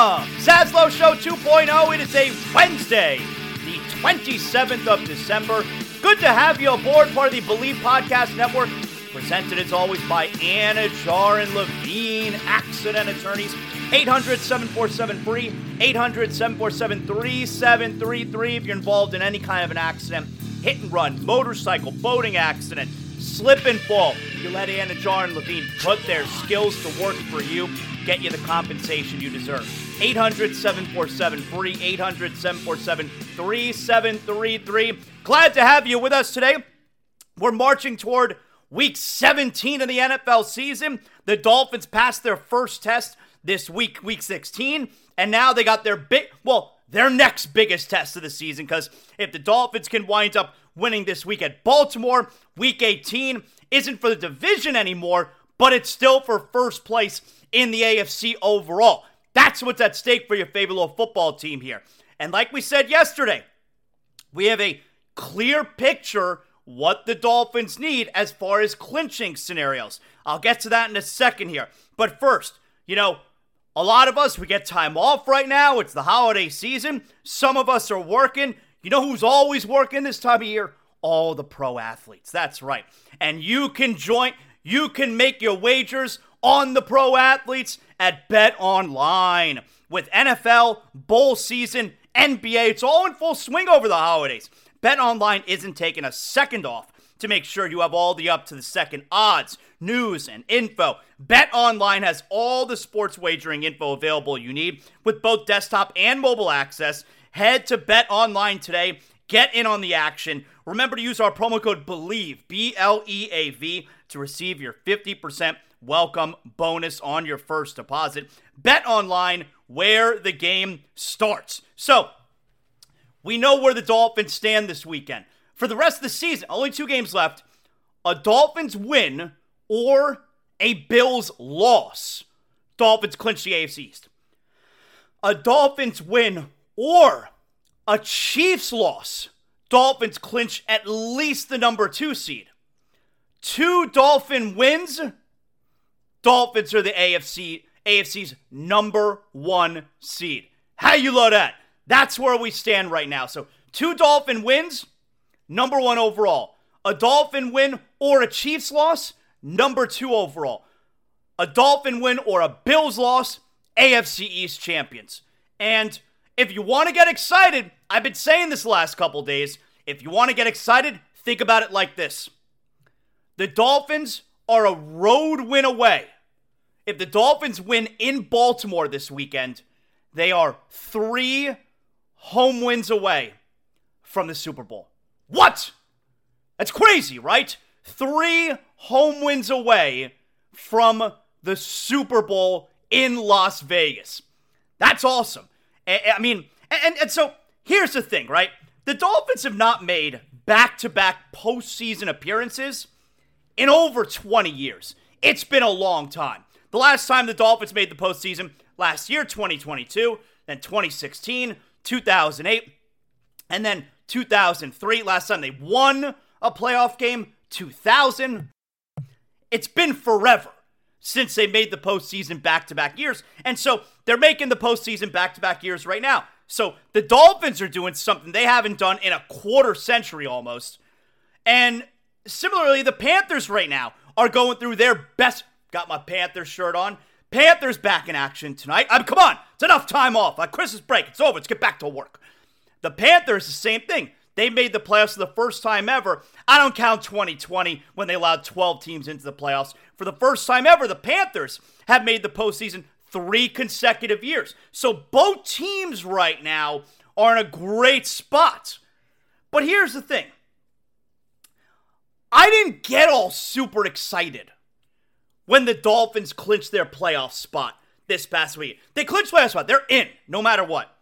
Welcome! Zaslow Show 2.0. It is a Wednesday, the 27th of December. Good to have you aboard, part of the Bleav Podcast Network. Presented as always by Anna Jar and Levine, accident attorneys. 800 747 free, 800 747 3733 if you're involved in any kind of an accident, hit and run, motorcycle, boating accident, slip and fall. You let Anidjar and Levine put their skills to work for you get you the compensation you deserve. 800 747 free, 800 747 3733. Glad to have you with us today. We're marching toward week 17 of the NFL season. The Dolphins passed their first test this week, week 16, and now they got their big, well, their next biggest test of the season because if the Dolphins can wind up winning this week at Baltimore, week 18 isn't for the division anymore, but it's still for first place in the AFC overall. That's what's at stake for your favorite little football team here. And like we said yesterday, we have a clear picture what the Dolphins need as far as clinching scenarios. I'll get to that in a second here. But first, you know, a lot of us, we get time off right now. It's the holiday season. Some of us are working. You know who's always working this time of year? All the pro athletes. That's right. And you can join, you can make your wagers on the pro athletes at Bet Online. With NFL, bowl season, NBA, it's all in full swing over the holidays. Bet Online isn't taking a second off to make sure you have all the up to the second odds, news, and info. Bet Online has all the sports wagering info available you need with both desktop and mobile access. Head to Bet Online today. Get in on the action. Remember to use our promo code BLEAV, B L E A V, to receive your 50% welcome bonus on your first deposit. Bet online where the game starts. So, we know where the Dolphins stand this weekend. For the rest of the season, only two games left. A Dolphins win or a Bills loss. Dolphins clinch the AFC East. A Dolphins win or a Chiefs loss. Dolphins clinch at least the number two seed. Two Dolphin wins Dolphins are the AFC AFC's number one seed. How you load that? That's where we stand right now. So two Dolphin wins, number one overall. A Dolphin win or a Chiefs loss, number two overall. A Dolphin win or a Bills loss, AFC East champions. And if you want to get excited, I've been saying this last couple days. If you want to get excited, think about it like this. The Dolphins are a road win away. If the Dolphins win in Baltimore this weekend, they are three home wins away from the Super Bowl. What? That's crazy, right? Three home wins away from the Super Bowl in Las Vegas. That's awesome. I mean, and, and so here's the thing, right? The Dolphins have not made back to back postseason appearances in over 20 years. It's been a long time. The last time the Dolphins made the postseason, last year, 2022, then 2016, 2008, and then 2003. Last time they won a playoff game, 2000. It's been forever since they made the postseason back to back years. And so they're making the postseason back to back years right now. So the Dolphins are doing something they haven't done in a quarter century almost. And similarly, the Panthers right now are going through their best. Got my Panthers shirt on. Panthers back in action tonight. I mean, come on, it's enough time off. Like Christmas break, it's over. Let's get back to work. The Panthers, the same thing. They made the playoffs for the first time ever. I don't count 2020 when they allowed 12 teams into the playoffs. For the first time ever, the Panthers have made the postseason three consecutive years. So both teams right now are in a great spot. But here's the thing I didn't get all super excited when the Dolphins clinched their playoff spot this past week. They clinched playoff spot. They're in no matter what.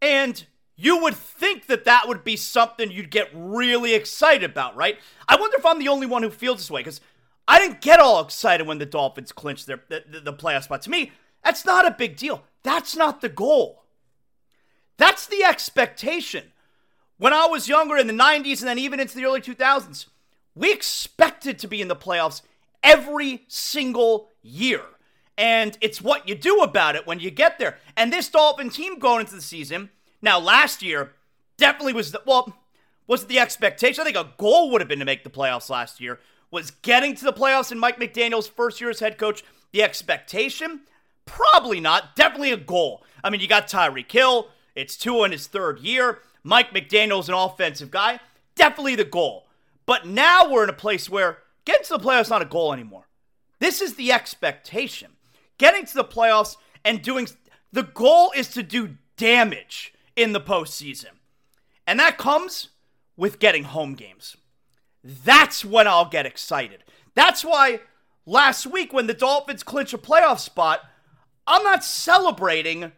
And you would think that that would be something you'd get really excited about, right? I wonder if I'm the only one who feels this way because I didn't get all excited when the Dolphins clinched their the, the playoff spot. To me, that's not a big deal. That's not the goal. That's the expectation. When I was younger in the 90s and then even into the early 2000s, we expected to be in the playoffs every single year. And it's what you do about it when you get there. And this Dolphin team going into the season, now, last year definitely was the, well, was the expectation. I think a goal would have been to make the playoffs last year. Was getting to the playoffs in Mike McDaniel's first year as head coach the expectation? Probably not. Definitely a goal. I mean, you got Tyreek Hill. It's two in his third year. Mike McDaniel's an offensive guy. Definitely the goal. But now we're in a place where getting to the playoffs not a goal anymore. This is the expectation. Getting to the playoffs and doing the goal is to do damage in the postseason. And that comes with getting home games. That's when I'll get excited. That's why last week when the Dolphins clinch a playoff spot, I'm not celebrating,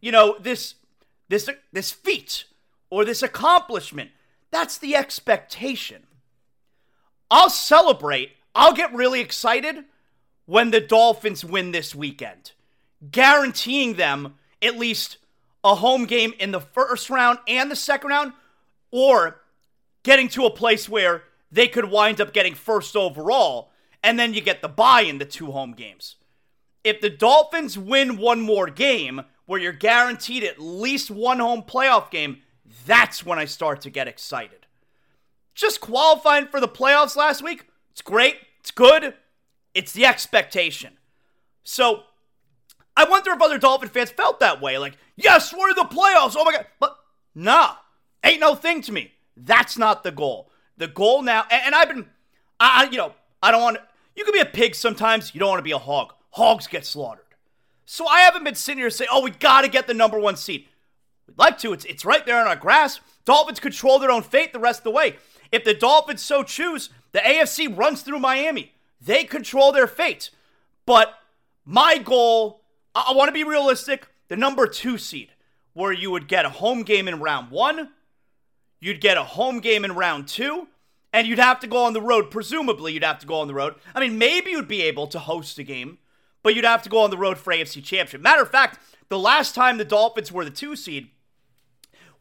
you know, this this this feat or this accomplishment. That's the expectation. I'll celebrate. I'll get really excited when the Dolphins win this weekend, guaranteeing them at least a home game in the first round and the second round, or getting to a place where they could wind up getting first overall, and then you get the buy in the two home games. If the Dolphins win one more game where you're guaranteed at least one home playoff game, that's when I start to get excited. Just qualifying for the playoffs last week, it's great, it's good, it's the expectation. So I wonder if other Dolphin fans felt that way. Like, yes, we're in the playoffs. Oh my God. But nah, ain't no thing to me. That's not the goal. The goal now, and, and I've been, I, you know, I don't want, to, you can be a pig sometimes. You don't want to be a hog. Hogs get slaughtered. So I haven't been sitting here saying, oh, we got to get the number one seed. We'd like to. It's, it's right there in our grass. Dolphins control their own fate the rest of the way. If the Dolphins so choose, the AFC runs through Miami. They control their fate. But my goal I, I want to be realistic. The number two seed, where you would get a home game in round one, you'd get a home game in round two, and you'd have to go on the road. Presumably, you'd have to go on the road. I mean, maybe you'd be able to host a game, but you'd have to go on the road for AFC Championship. Matter of fact, the last time the Dolphins were the two seed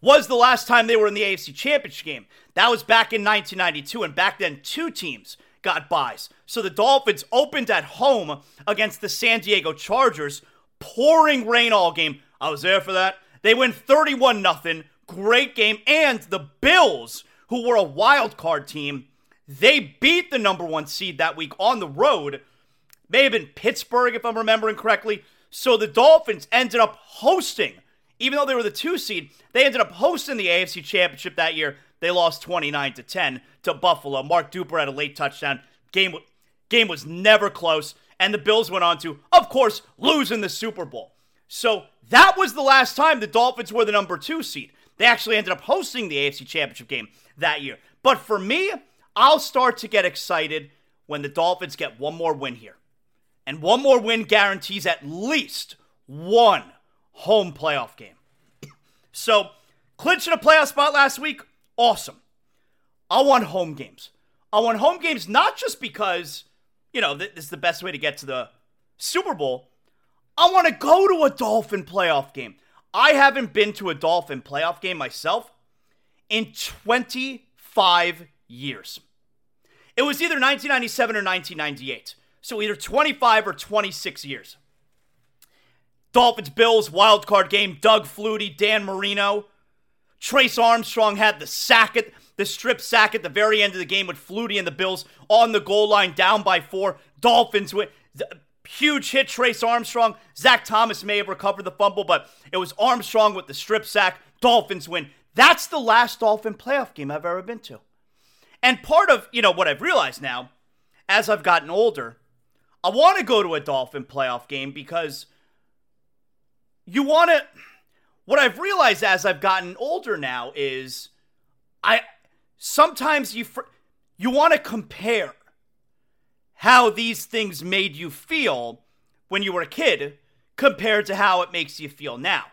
was the last time they were in the AFC Championship game. That was back in 1992, and back then, two teams got buys. So the Dolphins opened at home against the San Diego Chargers, pouring rain all game. I was there for that. They win 31 0. Great game. And the Bills, who were a wild card team, they beat the number one seed that week on the road. May have been Pittsburgh, if I'm remembering correctly. So the Dolphins ended up hosting, even though they were the two seed, they ended up hosting the AFC Championship that year. They lost 29 to 10 to Buffalo. Mark Duper had a late touchdown. Game, game was never close and the Bills went on to, of course, lose in the Super Bowl. So that was the last time the Dolphins were the number two seed. They actually ended up hosting the AFC Championship game that year. But for me, I'll start to get excited when the Dolphins get one more win here. And one more win guarantees at least one home playoff game. So, clinching a playoff spot last week, awesome. I want home games. I want home games not just because, you know, this is the best way to get to the Super Bowl. I want to go to a Dolphin playoff game. I haven't been to a Dolphin playoff game myself in 25 years. It was either 1997 or 1998. So either 25 or 26 years. Dolphins Bills wild card game. Doug Flutie, Dan Marino. Trace Armstrong had the sack at the strip sack at the very end of the game with Flutie and the Bills on the goal line, down by four. Dolphins with huge hit. Trace Armstrong. Zach Thomas may have recovered the fumble, but it was Armstrong with the strip sack. Dolphins win. That's the last Dolphin playoff game I've ever been to. And part of, you know, what I've realized now, as I've gotten older, I want to go to a Dolphin playoff game because you want to. What I've realized as I've gotten older now is I sometimes you you want to compare how these things made you feel when you were a kid compared to how it makes you feel now.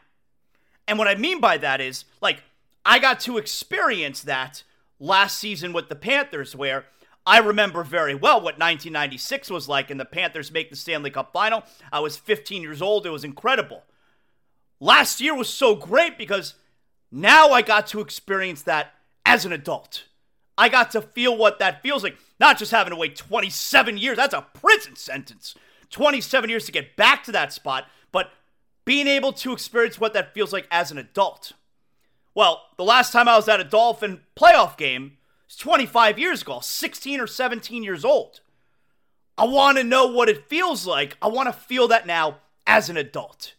And what I mean by that is like I got to experience that last season with the Panthers, where I remember very well what 1996 was like, and the Panthers make the Stanley Cup final. I was 15 years old. It was incredible. Last year was so great because now I got to experience that as an adult. I got to feel what that feels like, not just having to wait 27 years. That's a prison sentence. 27 years to get back to that spot, but being able to experience what that feels like as an adult. Well, the last time I was at a Dolphin playoff game was 25 years ago, 16 or 17 years old. I want to know what it feels like. I want to feel that now as an adult.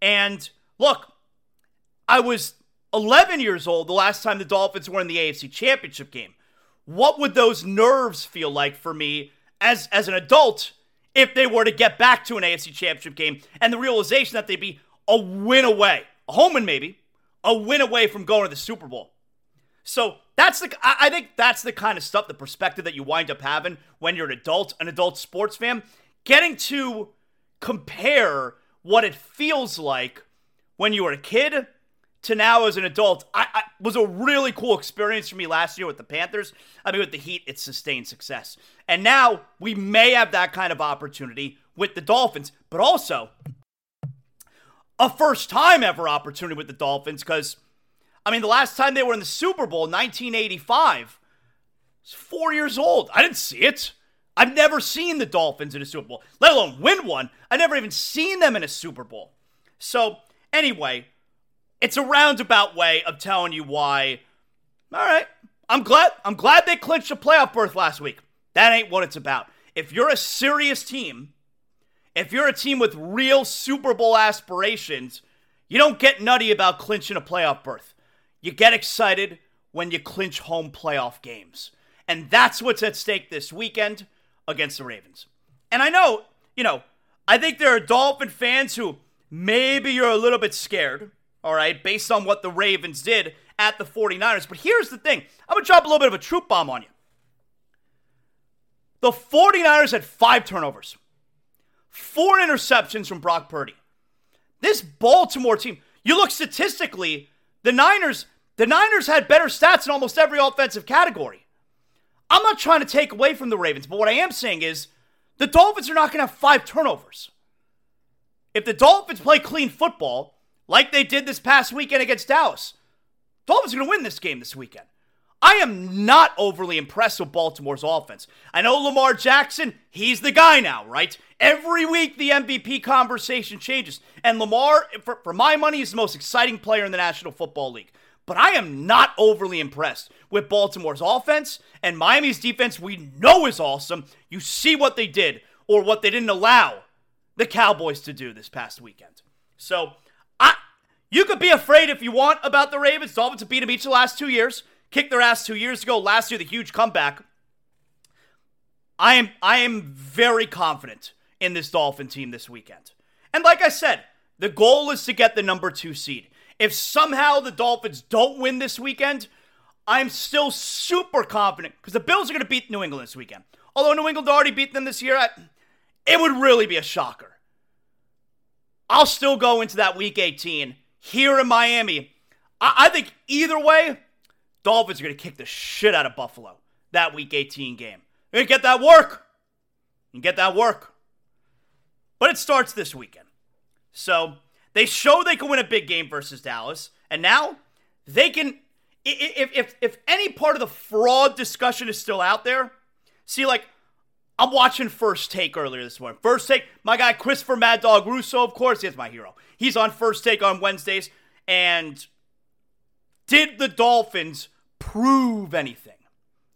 And look, I was 11 years old the last time the Dolphins were in the AFC Championship game. What would those nerves feel like for me as, as an adult if they were to get back to an AFC Championship game and the realization that they'd be a win away, a home win maybe, a win away from going to the Super Bowl. So that's the I think that's the kind of stuff, the perspective that you wind up having when you're an adult, an adult sports fan, getting to compare what it feels like when you were a kid to now as an adult I, I, was a really cool experience for me last year with the Panthers. I mean, with the Heat, it's sustained success. And now we may have that kind of opportunity with the Dolphins, but also a first time ever opportunity with the Dolphins because, I mean, the last time they were in the Super Bowl, 1985, was four years old. I didn't see it. I've never seen the Dolphins in a Super Bowl, let alone win one. I've never even seen them in a Super Bowl. So, anyway, it's a roundabout way of telling you why. All right, I'm glad. I'm glad they clinched a playoff berth last week. That ain't what it's about. If you're a serious team if you're a team with real Super Bowl aspirations, you don't get nutty about clinching a playoff berth. You get excited when you clinch home playoff games. And that's what's at stake this weekend against the Ravens. And I know, you know, I think there are Dolphin fans who maybe you're a little bit scared, all right, based on what the Ravens did at the 49ers. But here's the thing I'm going to drop a little bit of a troop bomb on you. The 49ers had five turnovers. Four interceptions from Brock Purdy. This Baltimore team, you look statistically, the Niners, the Niners had better stats in almost every offensive category. I'm not trying to take away from the Ravens, but what I am saying is the Dolphins are not going to have five turnovers. If the Dolphins play clean football, like they did this past weekend against Dallas, Dolphins are going to win this game this weekend. I am not overly impressed with Baltimore's offense. I know Lamar Jackson, he's the guy now, right? Every week the MVP conversation changes. And Lamar, for, for my money, is the most exciting player in the National Football League. But I am not overly impressed with Baltimore's offense and Miami's defense, we know is awesome. You see what they did or what they didn't allow the Cowboys to do this past weekend. So, I you could be afraid if you want about the Ravens. Dolphins have beat them each the last two years kicked their ass two years ago. Last year, the huge comeback. I am I am very confident in this Dolphin team this weekend. And like I said, the goal is to get the number two seed. If somehow the Dolphins don't win this weekend, I'm still super confident because the Bills are going to beat New England this weekend. Although New England already beat them this year, I, it would really be a shocker. I'll still go into that week 18 here in Miami. I, I think either way, Dolphins are going to kick the shit out of Buffalo that week 18 game. They're going to get that work. And get that work. But it starts this weekend. So they show they can win a big game versus Dallas. And now they can, if, if, if any part of the fraud discussion is still out there, see, like, I'm watching First Take earlier this morning. First Take, my guy Christopher Mad Dog Russo, of course, he's my hero. He's on First Take on Wednesdays. And did the Dolphins prove anything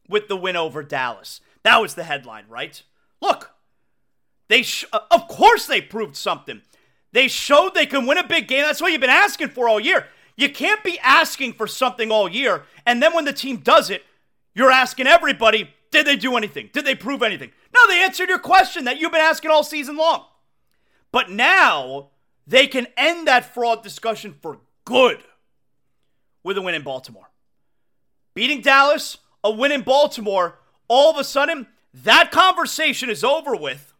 with the win over Dallas? That was the headline, right? Look, they sh- uh, of course they proved something. They showed they can win a big game. That's what you've been asking for all year. You can't be asking for something all year, and then when the team does it, you're asking everybody, did they do anything? Did they prove anything? No, they answered your question that you've been asking all season long. But now they can end that fraud discussion for good with a win in Baltimore. Beating Dallas, a win in Baltimore, all of a sudden, that conversation is over with.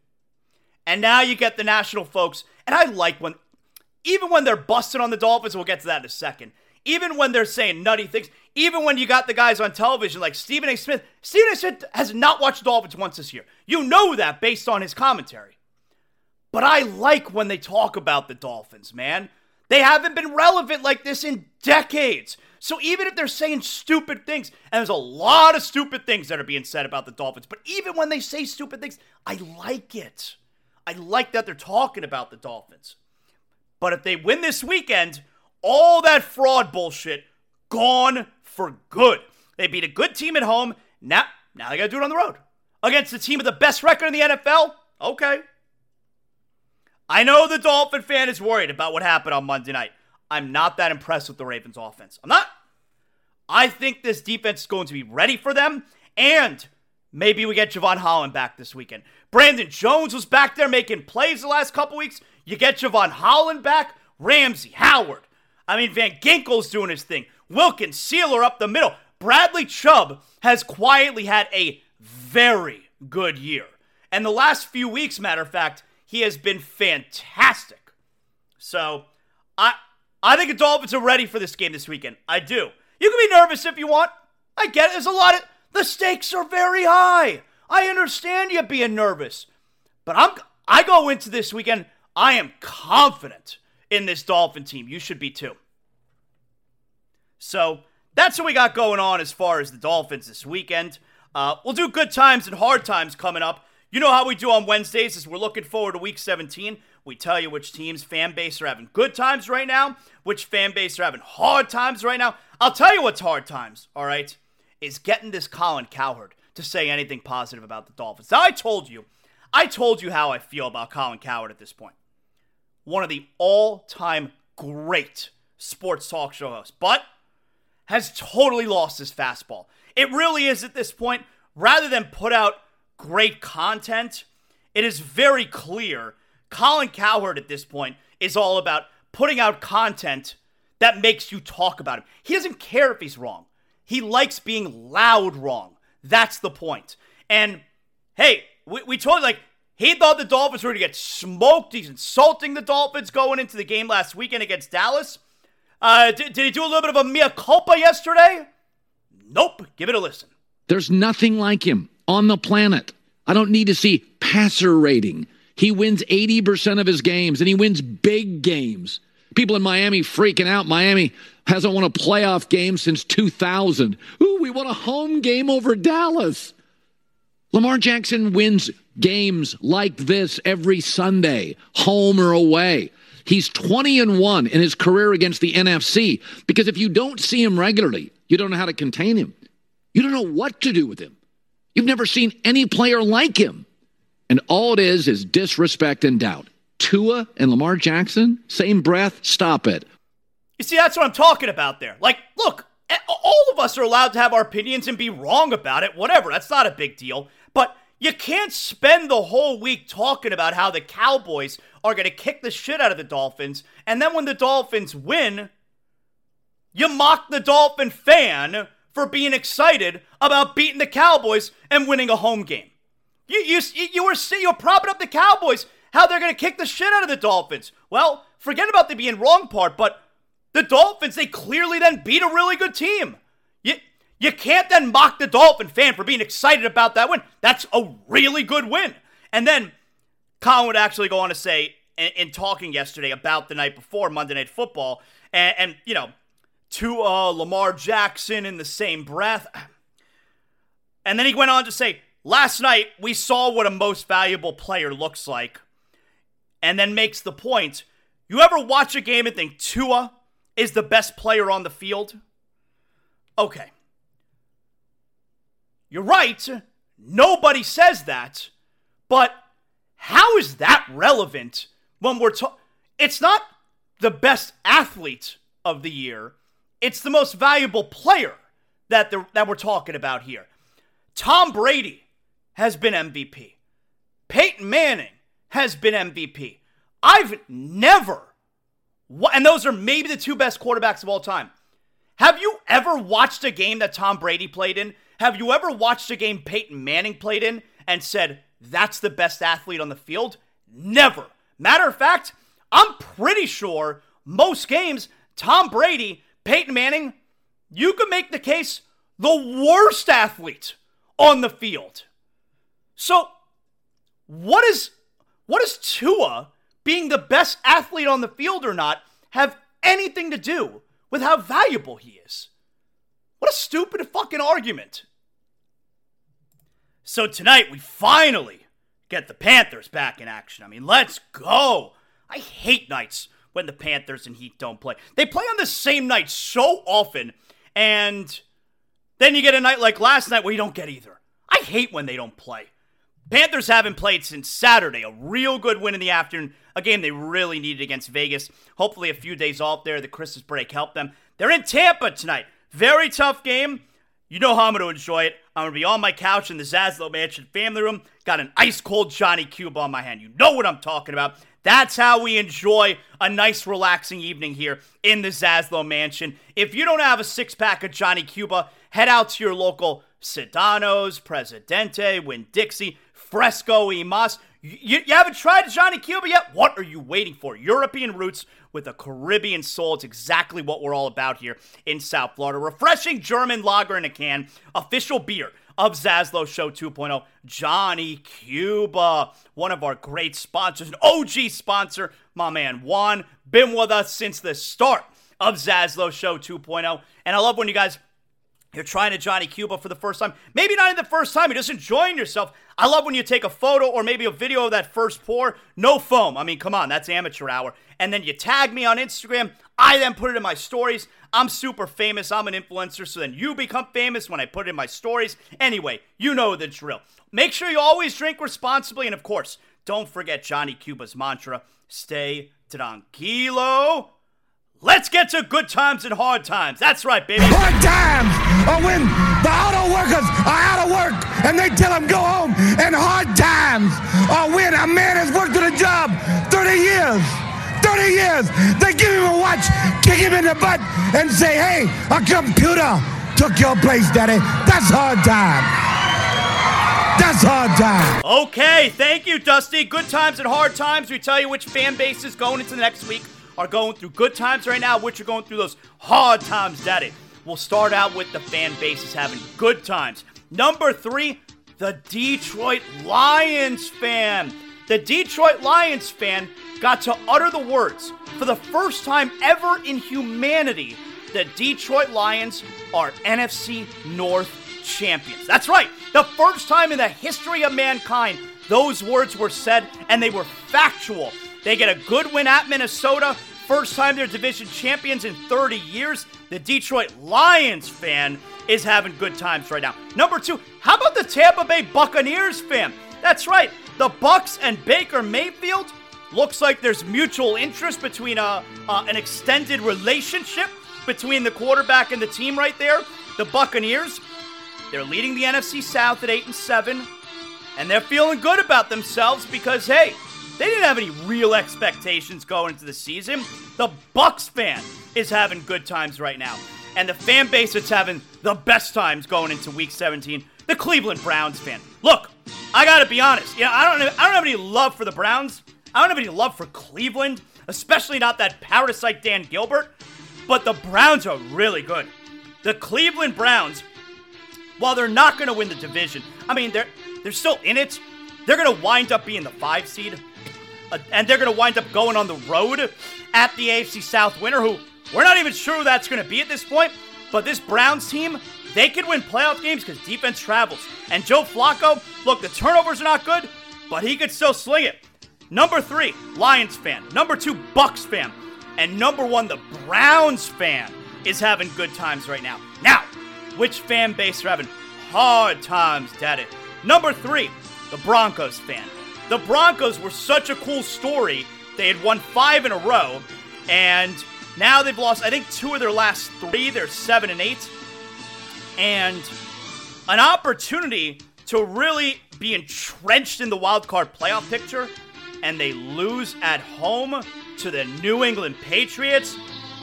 And now you get the national folks. And I like when, even when they're busting on the Dolphins, we'll get to that in a second. Even when they're saying nutty things, even when you got the guys on television like Stephen A. Smith, Stephen A. Smith has not watched Dolphins once this year. You know that based on his commentary. But I like when they talk about the Dolphins, man. They haven't been relevant like this in decades. So even if they're saying stupid things, and there's a lot of stupid things that are being said about the Dolphins, but even when they say stupid things, I like it. I like that they're talking about the Dolphins. But if they win this weekend, all that fraud bullshit gone for good. They beat a good team at home. Now, now they got to do it on the road against the team with the best record in the NFL. Okay, I know the Dolphin fan is worried about what happened on Monday night. I'm not that impressed with the Ravens offense. I'm not. I think this defense is going to be ready for them, and maybe we get Jevon Holland back this weekend. Brandon Jones was back there making plays the last couple weeks. You get Jevon Holland back, Ramsey, Howard. I mean, Van Ginkel's doing his thing. Wilkins, Sieler up the middle. Bradley Chubb has quietly had a very good year. And the last few weeks, matter of fact, he has been fantastic. So I I think the Dolphins are ready for this game this weekend. I do. You can be nervous if you want. I get it. There's a lot of the stakes are very high. I understand you being nervous. But I'm I go into this weekend, I am confident in this Dolphin team. You should be too. So that's what we got going on as far as the Dolphins this weekend. Uh, we'll do good times and hard times coming up. You know how we do on Wednesdays is we're looking forward to week 17. We tell you which teams fan base are having good times right now, which fan base are having hard times right now. I'll tell you what's hard times, all right, is getting this Colin Cowherd to say anything positive about the Dolphins. Now I told you, I told you how I feel about Colin Cowherd at this point. One of the all-time great sports talk show hosts, but has totally lost his fastball. It really is at this point. Rather than put out great content, it is very clear Colin Cowherd at this point is all about putting out content that makes you talk about him. He doesn't care if he's wrong. He likes being loud wrong. That's the point. And hey, we, we told like, he thought the Dolphins were going to get smoked. He's insulting the Dolphins going into the game last weekend against Dallas. Uh, did, did he do a little bit of a mea culpa yesterday? Nope. Give it a listen. There's nothing like him on the planet. I don't need to see passer rating. He wins 80% of his games and he wins big games. People in Miami freaking out. Miami hasn't won a playoff game since 2000. Ooh, we won a home game over Dallas. Lamar Jackson wins games like this every Sunday, home or away. He's 20 and 1 in his career against the NFC because if you don't see him regularly, you don't know how to contain him. You don't know what to do with him. You've never seen any player like him. And all it is is disrespect and doubt. Tua and Lamar Jackson, same breath, stop it. You see, that's what I'm talking about there. Like, look, all of us are allowed to have our opinions and be wrong about it, whatever. That's not a big deal. You can't spend the whole week talking about how the Cowboys are going to kick the shit out of the Dolphins, and then when the Dolphins win, you mock the Dolphin fan for being excited about beating the Cowboys and winning a home game. You, you, you were you were propping up the Cowboys, how they're going to kick the shit out of the Dolphins. Well, forget about the being wrong part, but the Dolphins, they clearly then beat a really good team. You, You can't then mock the Dolphin fan for being excited about that win. That's a really good win. And then Colin would actually go on to say, in, in talking yesterday about the night before Monday Night Football, and, and you know, to uh, Lamar Jackson in the same breath. And then he went on to say, last night we saw what a most valuable player looks like. And then makes the point you ever watch a game and think Tua is the best player on the field? Okay. You're right. Nobody says that. But how is that relevant when we're talking? It's not the best athlete of the year. It's the most valuable player that the, that we're talking about here. Tom Brady has been MVP. Peyton Manning has been MVP. I've never, and those are maybe the two best quarterbacks of all time. Have you ever watched a game that Tom Brady played in? Have you ever watched a game Peyton Manning played in and said, that's the best athlete on the field? Never. Matter of fact, I'm pretty sure most games, Tom Brady, Peyton Manning, you could make the case the worst athlete on the field. So, what is what does Tua being the best athlete on the field or not have anything to do with how valuable he is? What a stupid fucking argument. So tonight we finally get the Panthers back in action. I mean, let's go. I hate nights when the Panthers and Heat don't play. They play on the same night so often, and then you get a night like last night where you don't get either. I hate when they don't play. Panthers haven't played since Saturday. A real good win in the afternoon. A game they really needed against Vegas. Hopefully, a few days off there. The Christmas break helped them. They're in Tampa tonight. Very tough game. You know how I'm going to enjoy it. I'm going to be on my couch in the Zaslow Mansion family room. Got an ice cold Johnny Cuba on my hand. You know what I'm talking about. That's how we enjoy a nice, relaxing evening here in the Zaslow Mansion. If you don't have a six pack of Johnny Cuba, head out to your local Sedano's, Presidente, Winn-Dixie, Fresco y Mas. You, you haven't tried Johnny Cuba yet? What are you waiting for? European roots with a Caribbean soul. It's exactly what we're all about here in South Florida. Refreshing German lager in a can, official beer of Zaslow Show 2.0. Johnny Cuba, one of our great sponsors, an OG sponsor, my man Juan, been with us since the start of Zaslow Show 2.0. And I love when you guys you're trying to Johnny Cuba for the first time. Maybe not the first time. You're just enjoying yourself. I love when you take a photo or maybe a video of that first pour. No foam. I mean, come on, that's amateur hour. And then you tag me on Instagram. I then put it in my stories. I'm super famous. I'm an influencer. So then you become famous when I put it in my stories. Anyway, you know the drill. Make sure you always drink responsibly. And of course, don't forget Johnny Cuba's mantra stay tranquilo Let's get to good times and hard times. That's right, baby. Hard times are when the auto workers are out of work and they tell them go home. And hard times are when a man has worked at a job 30 years. 30 years. They give him a watch, kick him in the butt, and say, hey, a computer took your place, daddy. That's hard time. That's hard time. Okay, thank you, Dusty. Good times and hard times. We tell you which fan base is going into the next week are going through good times right now, which are going through those hard times, daddy. We'll start out with the fan bases having good times. Number three, the Detroit Lions fan. The Detroit Lions fan got to utter the words for the first time ever in humanity the Detroit Lions are NFC North champions. That's right, the first time in the history of mankind those words were said and they were factual. They get a good win at Minnesota. First time they're division champions in 30 years. The Detroit Lions fan is having good times right now. Number two, how about the Tampa Bay Buccaneers fan? That's right, the Bucs and Baker Mayfield. Looks like there's mutual interest between a, uh, uh, an extended relationship between the quarterback and the team right there. The Buccaneers, they're leading the NFC South at 8 and 7, and they're feeling good about themselves because hey, they didn't have any real expectations going into the season. The Bucs fan is having good times right now. And the fan base that's having the best times going into week 17, the Cleveland Browns fan. Look, I gotta be honest. Yeah, I don't I don't have any love for the Browns. I don't have any love for Cleveland, especially not that parasite Dan Gilbert. But the Browns are really good. The Cleveland Browns while they're not going to win the division, I mean, they're they're still in it. They're going to wind up being the five seed, uh, and they're going to wind up going on the road at the AFC South winner, who we're not even sure that's going to be at this point. But this Browns team, they could win playoff games because defense travels. And Joe Flacco, look, the turnovers are not good, but he could still sling it. Number three, Lions fan. Number two, Bucs fan. And number one, the Browns fan is having good times right now. Now, which fan base are having hard times, Daddy? Number three, the Broncos fan. The Broncos were such a cool story. They had won five in a row, and now they've lost, I think, two of their last three. They're seven and eight. And an opportunity to really be entrenched in the wild card playoff picture, and they lose at home to the New England Patriots.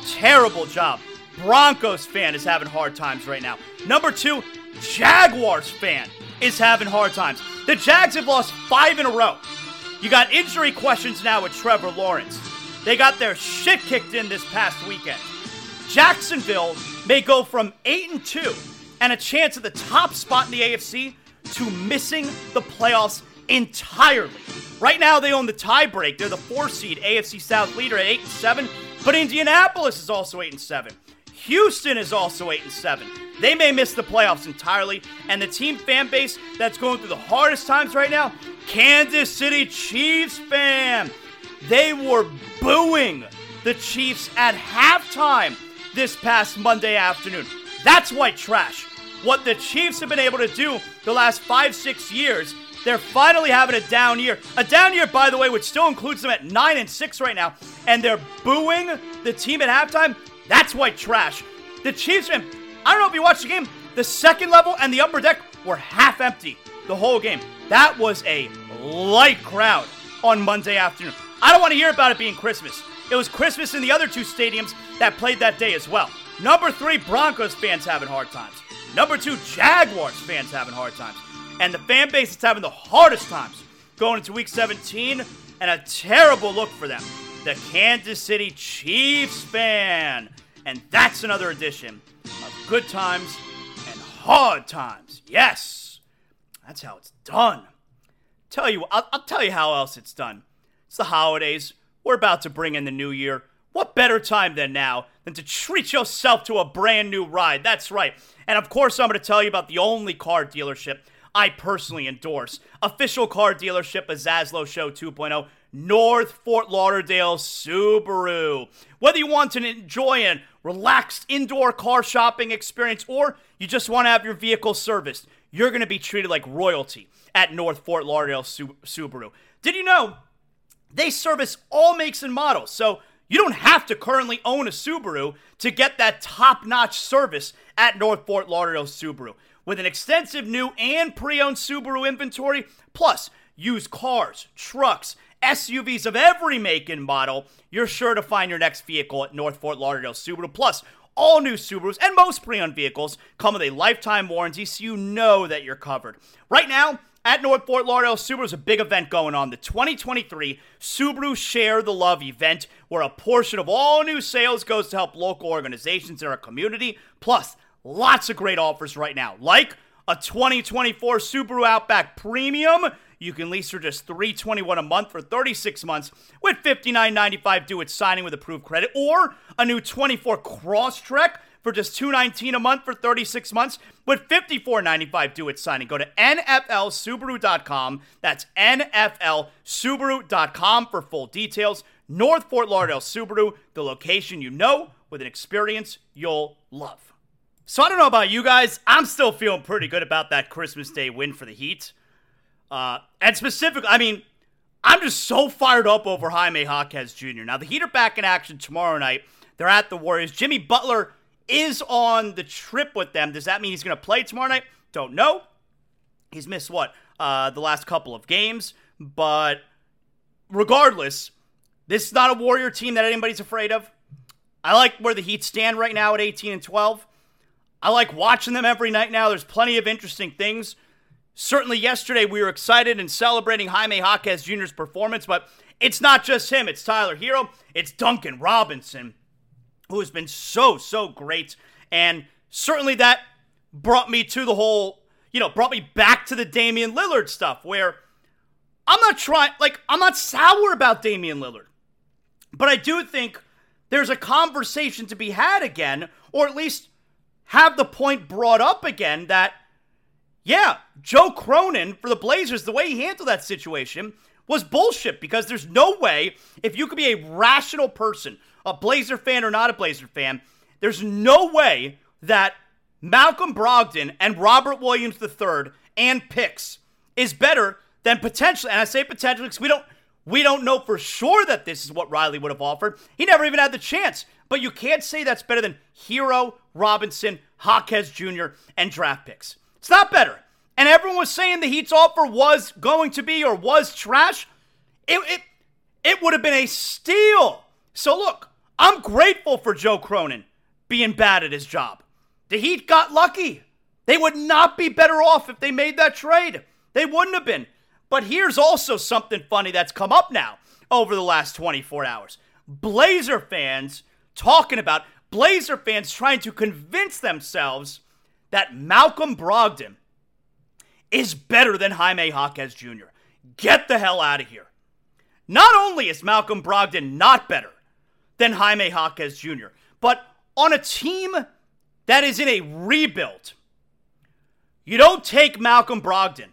Terrible job. Broncos fan is having hard times right now. Number two, Jaguars fan is having hard times. The Jags have lost five in a row. You got injury questions now with Trevor Lawrence. They got their shit kicked in this past weekend. Jacksonville may go from 8 and 2 and a chance at the top spot in the AFC to missing the playoffs entirely. Right now, they own the tiebreak. They're the four seed AFC South leader at 8 and 7, but Indianapolis is also 8 and 7. Houston is also 8 and 7. They may miss the playoffs entirely, and the team fan base that's going through the hardest times right now, Kansas City Chiefs fan. They were booing the Chiefs at halftime this past Monday afternoon. That's white trash. What the Chiefs have been able to do the last five, six years, they're finally having a down year. A down year, by the way, which still includes them at nine and six right now, and they're booing the team at halftime. That's white trash. The Chiefs, I don't know if you watched the game, the second level and the upper deck were half empty the whole game. That was a light crowd on Monday afternoon. I don't want to hear about it being Christmas. It was Christmas in the other two stadiums that played that day as well. Number three, Broncos fans having hard times. Number two, Jaguars fans having hard times. And the fan base is having the hardest times going into week 17, and a terrible look for them. The Kansas City Chiefs fan. And that's another edition of Good Times and Hard Times. Yes, that's how it's done. Tell you, I'll, I'll tell you how else it's done. It's the holidays. We're about to bring in the new year. What better time than now than to treat yourself to a brand new ride? That's right. And of course, I'm going to tell you about the only car dealership I personally endorse. Official car dealership of Zaslow Show 2.0, North Fort Lauderdale Subaru. Whether you want to enjoy a relaxed indoor car shopping experience or you just want to have your vehicle serviced, you're going to be treated like royalty at North Fort Lauderdale Subaru. Did you know they service all makes and models? So you don't have to currently own a Subaru to get that top notch service at North Fort Lauderdale Subaru. With an extensive new and pre owned Subaru inventory, plus used cars, trucks, SUVs of every make and model, you're sure to find your next vehicle at North Fort Lauderdale Subaru. Plus, all new Subarus and most pre owned vehicles come with a lifetime warranty, so you know that you're covered. Right now, at North Fort Lauderdale Subaru, is a big event going on. The 2023 Subaru Share the Love event, where a portion of all new sales goes to help local organizations in our community. Plus, lots of great offers right now, like a 2024 Subaru Outback Premium. You can lease for just 321 a month for 36 months with $59.95 due at signing with approved credit, or a new 24 Crosstrek for just 219 a month for 36 months with $54.95 due at signing. Go to NFLSubaru.com. That's NFLSubaru.com for full details. North Fort Lauderdale Subaru, the location you know with an experience you'll love. So I don't know about you guys. I'm still feeling pretty good about that Christmas Day win for the Heat. Uh, and specifically, I mean, I'm just so fired up over Jaime Jaquez Jr. Now, the Heat are back in action tomorrow night. They're at the Warriors. Jimmy Butler is on the trip with them. Does that mean he's going to play tomorrow night? Don't know. He's missed what? Uh, the last couple of games. But regardless, this is not a Warrior team that anybody's afraid of. I like where the Heat stand right now at 18 and 12. I like watching them every night now. There's plenty of interesting things. Certainly, yesterday we were excited and celebrating Jaime Jaquez Jr.'s performance, but it's not just him. It's Tyler Herro, It's Duncan Robinson who has been so, so great. And certainly that brought me to the whole, you know, brought me back to the Damian Lillard stuff where I'm not trying, like, I'm not sour about Damian Lillard. But I do think there's a conversation to be had again, or at least have the point brought up again that, yeah, Joe Cronin for the Blazers, the way he handled that situation was bullshit because there's no way, if you could be a rational person, a Blazer fan or not a Blazer fan, there's no way that Malcolm Brogdon and Robert Williams III and picks is better than potentially, and I say potentially because we don't we don't know for sure that this is what Riley would have offered. He never even had the chance. But you can't say that's better than Herro, Robinson, Jaquez Jr., and draft picks. It's not better. And everyone was saying the Heat's offer was going to be or was trash. It, it, it would have been a steal. So look, I'm grateful for Joe Cronin being bad at his job. The Heat got lucky. They would not be better off if they made that trade. They wouldn't have been. But here's also something funny that's come up now over the last 24 hours. Blazer fans talking about Blazer fans trying to convince themselves that Malcolm Brogdon is better than Jaime Jaquez Jr. Get the hell out of here. Not only is Malcolm Brogdon not better than Jaime Jaquez Jr., but on a team that is in a rebuild, you don't take Malcolm Brogdon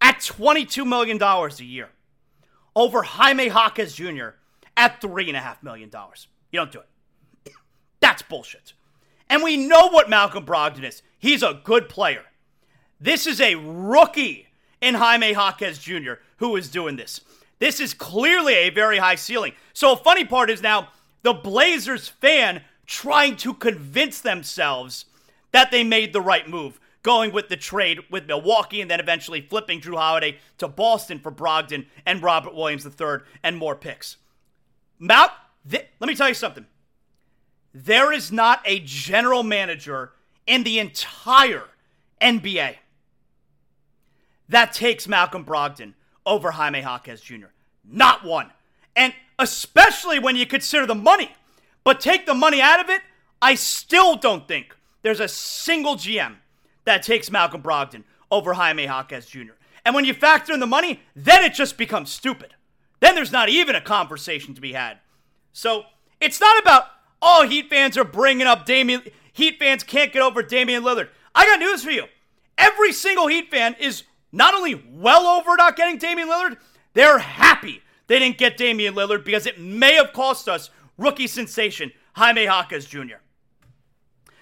at $22 million a year over Jaime Jaquez Jr. at $3.5 million. You don't do it. That's bullshit. And we know what Malcolm Brogdon is. He's a good player. This is a rookie in Jaime Jaquez Jr. who is doing this. This is clearly a very high ceiling. So, funny part is now the Blazers fan trying to convince themselves that they made the right move going with the trade with Milwaukee and then eventually flipping Jrue Holiday to Boston for Brogdon and Robert Williams III and more picks. Mount, th- let me tell you something. There is not a general manager in the entire NBA that takes Malcolm Brogdon over Jaime Jaquez Jr. Not one. And especially when you consider the money. But take the money out of it, I still don't think there's a single GM that takes Malcolm Brogdon over Jaime Jaquez Jr. And when you factor in the money, then it just becomes stupid. Then there's not even a conversation to be had. So it's not about, oh, Heat fans are bringing up Damian. Heat fans can't get over Damian Lillard. I got news for you. Every single Heat fan is not only well over not getting Damian Lillard, they're happy they didn't get Damian Lillard because it may have cost us rookie sensation Jaime Jaquez Jr.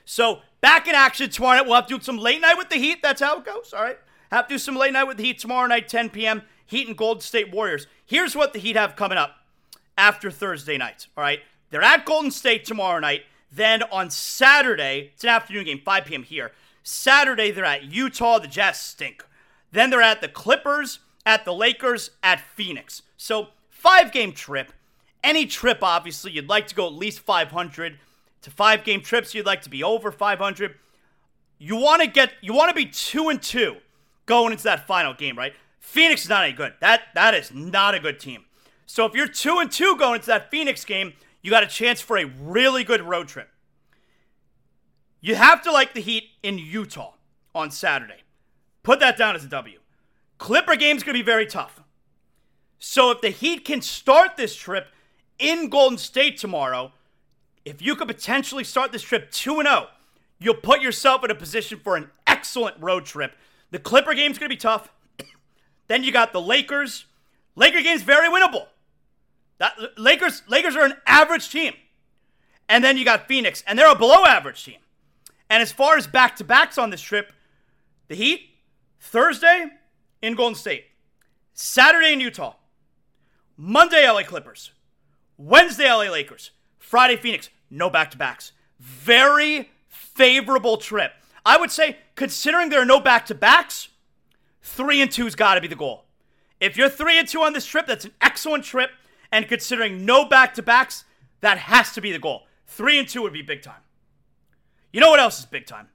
So Back in action tomorrow night. We'll have to do some late night with the Heat. That's how it goes. All right. Have to do some late night with the Heat tomorrow night, 10 p.m. Heat and Golden State Warriors. Here's what the Heat have coming up after Thursday night. All right. They're at Golden State tomorrow night. Then on Saturday, it's an afternoon game, 5 p.m. here. Saturday, they're at Utah. The Jazz stink. Then they're at the Clippers, at the Lakers, at Phoenix. So, five game trip. Any trip, obviously, you'd like to go at least 500 to five game trips. You'd like to be over 500. You want to get, you want to be two and two going into that final game, right? Phoenix is not any good. That that is not a good team. So if you're two and two going into that Phoenix game, you got a chance for a really good road trip. You have to like the Heat in Utah on Saturday. Put that down as a W. Clipper game's going to be very tough. So if the Heat can start this trip in Golden State tomorrow, if you could potentially start this trip 2 0, you'll put yourself in a position for an excellent road trip. The Clipper game's going to be tough. then you got the Lakers. Laker game's very winnable. That, Lakers, Lakers are an average team. And then you got Phoenix, and they're a below average team. And as far as back to backs on this trip, the Heat, Thursday in Golden State, Saturday in Utah, Monday LA Clippers, Wednesday LA Lakers, Friday Phoenix, no back to backs. Very favorable trip. I would say, considering there are no back to backs, three and two's got to be the goal. If you're three and two on this trip, that's an excellent trip. And considering no back to backs, that has to be the goal. Three and two would be big time. You know what else is big time?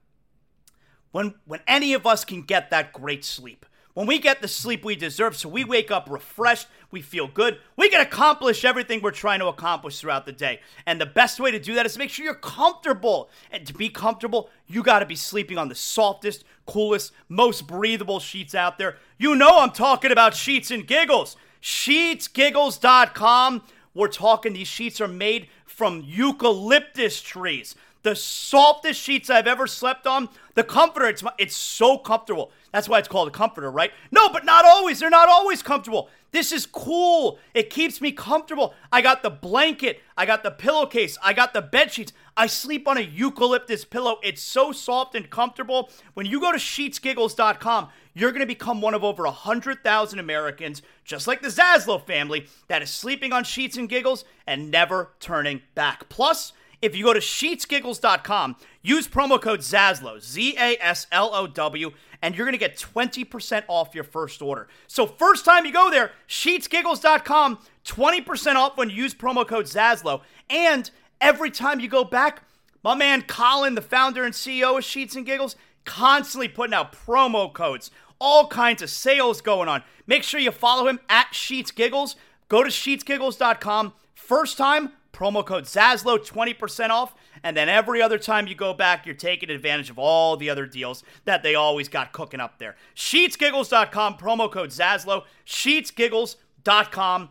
When when any of us can get that great sleep, when we get the sleep we deserve, so we wake up refreshed, we feel good, we can accomplish everything we're trying to accomplish throughout the day. And the best way to do that is to make sure you're comfortable. And to be comfortable, you got to be sleeping on the softest, coolest, most breathable sheets out there. You know I'm talking about Sheets and Giggles. SheetsGiggles.com. We're talking these sheets are made from eucalyptus trees. The softest sheets I've ever slept on. The comforter, it's, it's so comfortable. That's why it's called a comforter, right? No, but not always. They're not always comfortable. This is cool. It keeps me comfortable. I got the blanket, I got the pillowcase, I got the bed sheets. I sleep on a eucalyptus pillow. It's so soft and comfortable. When you go to sheetsgiggles.com, you're going to become one of over 100,000 Americans, just like the Zaslow family, that is sleeping on sheets and giggles and never turning back. Plus, if you go to sheetsgiggles.com, use promo code ZASLOW, Z A S L O W, and you're going to get 20% off your first order. So, first time you go there, sheetsgiggles.com, 20% off when you use promo code ZASLOW. And every time you go back, my man Colin, the founder and CEO of Sheets and Giggles, constantly putting out promo codes, all kinds of sales going on. Make sure you follow him at Sheets Giggles. Go to sheetsgiggles.com. First time, promo code Zaslow, 20% off. And then every other time you go back, you're taking advantage of all the other deals that they always got cooking up there. Sheetsgiggles.com, promo code Zaslow, sheetsgiggles.com.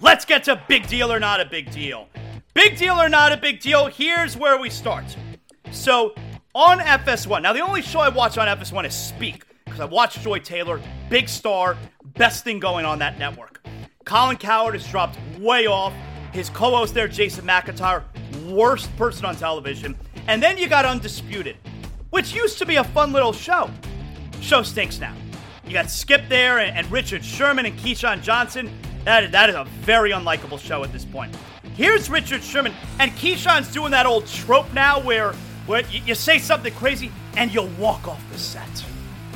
Let's get to big deal or not a big deal. Big deal or not a big deal, here's where we start. So, on FS1, now the only show I watch on FS1 is Speak, because I watch Joy Taylor, big star, best thing going on that network. Colin Cowherd has dropped way off. His co host there, Jason McIntyre, worst person on television. And then you got Undisputed, which used to be a fun little show. Show stinks now. You got Skip there and, and Richard Sherman and Keyshawn Johnson. That, that is a very unlikable show at this point. Here's Richard Sherman, and Keyshawn's doing that old trope now where, where you, you say something crazy and you'll walk off the set.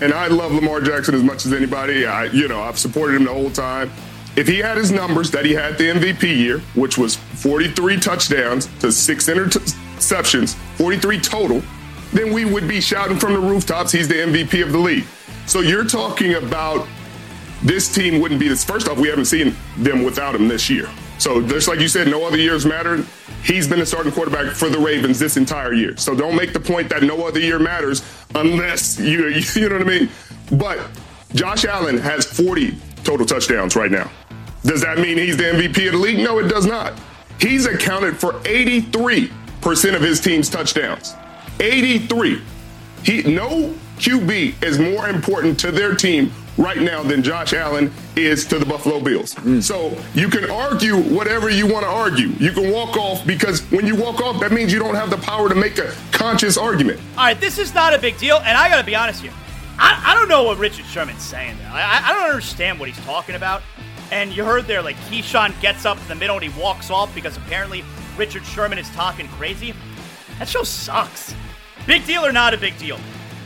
And I love Lamar Jackson as much as anybody. I, you know, I've supported him the whole time if he had his numbers that he had the MVP year, which was 43 touchdowns to six interceptions, 43 total, then we would be shouting from the rooftops, he's the MVP of the league. So you're talking about this team wouldn't be this. First off, we haven't seen them without him this year. So just like you said, no other years mattered. He's been the starting quarterback for the Ravens this entire year. So don't make the point that no other year matters unless you, you know what I mean. But Josh Allen has 40 total touchdowns right now. Does that mean he's the MVP of the league? No, it does not. He's accounted for 83% of his team's touchdowns. 83. He no QB is more important to their team right now than Josh Allen is to the Buffalo Bills. Mm. So you can argue whatever you want to argue. You can walk off because when you walk off, that means you don't have the power to make a conscious argument. All right, this is not a big deal, and I got to be honest with you. I, I, don't know what Richard Sherman's saying there. I, I don't understand what he's talking about. And you heard there, like, Keyshawn gets up in the middle and he walks off because apparently Richard Sherman is talking crazy. That show sucks. Big deal or not a big deal?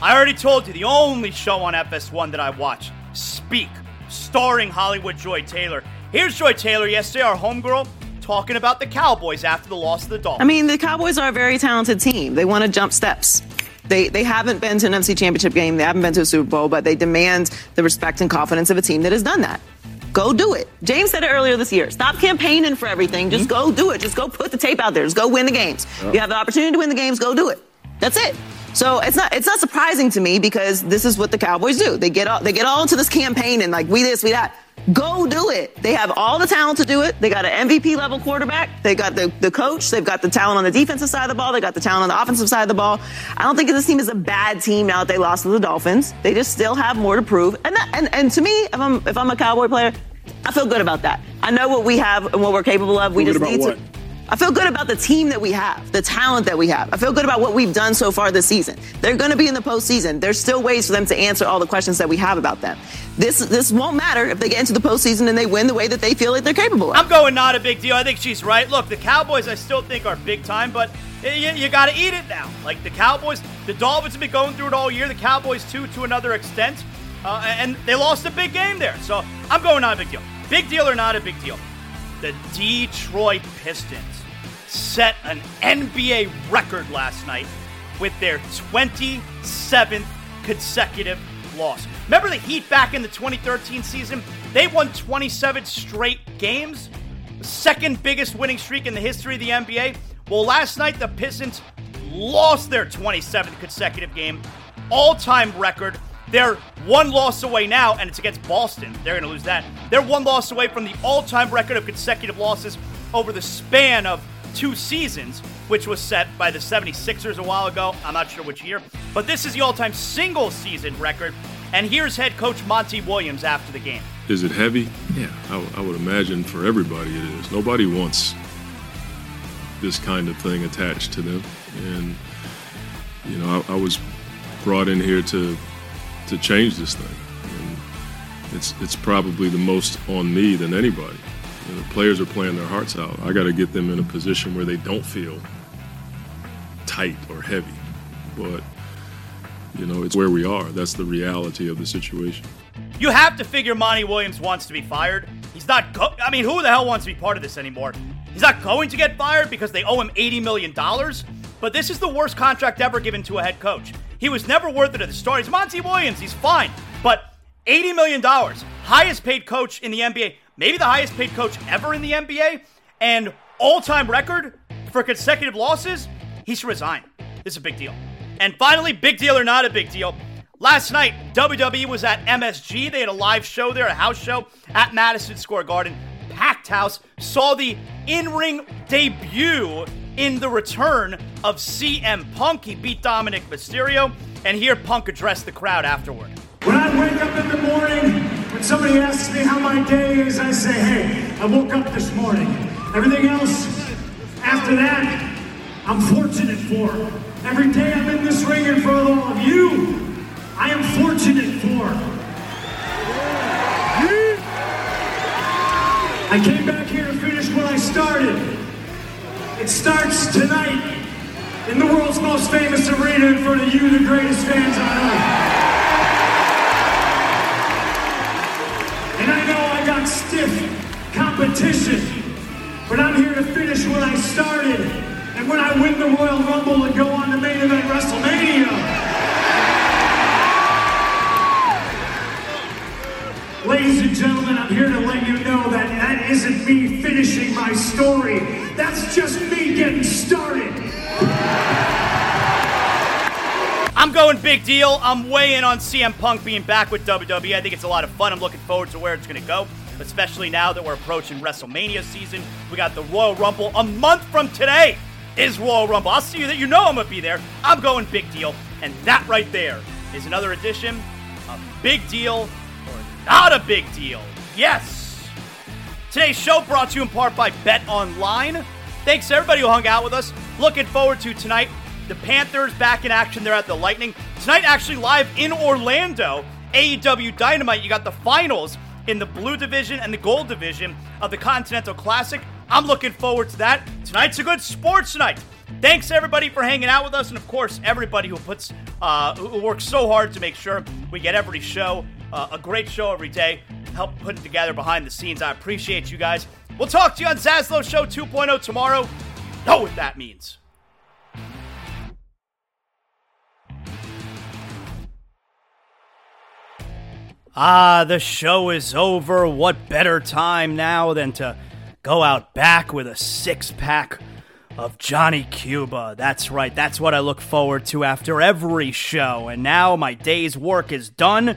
I already told you the only show on FS1 that I watch, Speak, starring Hollywood Joy Taylor. Here's Joy Taylor yesterday, our homegirl, talking about the Cowboys after the loss of the Dolphins. I mean, the Cowboys are a very talented team. They want to jump steps. They, they haven't been to an NFC championship game. They haven't been to a Super Bowl, but they demand the respect and confidence of a team that has done that. Go do it. James said it earlier this year. Stop campaigning for everything. Just go do it. Just go put the tape out there. Just go win the games. Oh. You have the opportunity to win the games. Go do it. That's it. So it's not it's not surprising to me because this is what the Cowboys do. They get all they get all into this campaign and like we this we that. Go do it. They have all the talent to do it. They got an MVP level quarterback. They got the, the coach. They've got the talent on the defensive side of the ball. They got the talent on the offensive side of the ball. I don't think this team is a bad team now that they lost to the Dolphins. They just still have more to prove. And that, and, and to me, if I'm if I'm a Cowboy player, I feel good about that. I know what we have and what we're capable of. We just need to. I feel good about the team that we have, the talent that we have. I feel good about what we've done so far this season. They're going to be in the postseason. There's still ways for them to answer all the questions that we have about them. This this won't matter if they get into the postseason and they win the way that they feel like they're capable of. I'm going not a big deal. I think she's right. Look, the Cowboys I still think are big time, but you, you got to eat it now. Like the Cowboys, the Dolphins have been going through it all year. The Cowboys too, to another extent, uh, and they lost a big game there. So I'm going not a big deal. Big deal or not a big deal? The Detroit Pistons set an NBA record last night with their 27th consecutive loss. Remember the Heat back in the 2013 season? They won 27 straight games, second biggest winning streak in the history of the NBA. Well, last night the Pistons lost their 27th consecutive game, all time record. They're one loss away now, and it's against Boston. They're going to lose that. They're one loss away from the all time record of consecutive losses over the span of two seasons, which was set by the 76ers a while ago. I'm not sure which year. But this is the all time single season record. And here's head coach Monty Williams after the game. Is it heavy? Yeah, I would imagine for everybody it is. Nobody wants this kind of thing attached to them. And, you know, I, I was brought in here to to change this thing. And it's it's probably the most on me than anybody. You know, the players are playing their hearts out. I got to get them in a position where they don't feel tight or heavy. But you know, it's where we are. That's the reality of the situation. You have to figure Monty Williams wants to be fired. He's not. Go- I mean, who the hell wants to be part of this anymore? He's not going to get fired because they owe him eighty million dollars. But this is the worst contract ever given to a head coach. He was never worth it at the start. He's Monty Williams. He's fine. But $80 million, highest paid coach in the NBA, maybe the highest paid coach ever in the NBA, and all time record for consecutive losses, he should resign. This is a big deal. And finally, big deal or not a big deal. Last night, WWE was at MSG. They had a live show there, a house show at Madison Square Garden. Packed house. Saw the in ring debut in the return of CM Punk. He beat Dominik Mysterio, and here Punk addressed the crowd afterward. When I wake up in the morning, when somebody asks me how my day is, I say, hey, I woke up this morning. Everything else after that, I'm fortunate for. Every day I'm in this ring in front of all of you, I am fortunate for. I came back here to finish what I started. It starts tonight in the world's most famous arena in front of you, the greatest fans on earth. And I know I got stiff competition, but I'm here to finish what I started. And when I win the Royal Rumble and go on to main event WrestleMania, Ladies and gentlemen, I'm here to let you know that that isn't me finishing my story. That's just me getting started. I'm going big deal. I'm weighing on CM Punk being back with WWE. I think it's a lot of fun. I'm looking forward to where it's going to go, especially now that we're approaching WrestleMania season. We got the Royal Rumble a month from today is Royal Rumble. I'll see you that you know I'm to be there. I'm going big deal. And that right there is another edition of Big Deal or not a big deal. Yes. Today's show brought to you in part by Bet Online. Thanks everybody who hung out with us. Looking forward to tonight. The Panthers back in action there at the Lightning. Tonight, actually live in Orlando. AEW Dynamite. You got the finals in the blue division and the gold division of the Continental Classic. I'm looking forward to that. Tonight's a good sports night. Thanks everybody for hanging out with us, and of course everybody who puts uh, who works so hard to make sure we get every show uh, a great show every day. Help put it together behind the scenes. I appreciate you guys. We'll talk to you on Zaslow Show 2.0 tomorrow. Know what that means. Ah, the show is over. What better time now than to go out back with a six pack of Johnny Cuba. That's right, that's what I look forward to after every show. And now my day's work is done.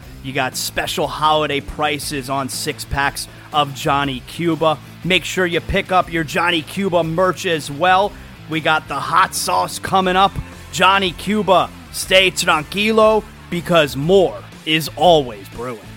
you got special holiday prices on six packs of Johnny Cuba. Make sure you pick up your Johnny Cuba merch as well. We got the hot sauce coming up. Johnny Cuba, stay tranquilo because more is always brewing.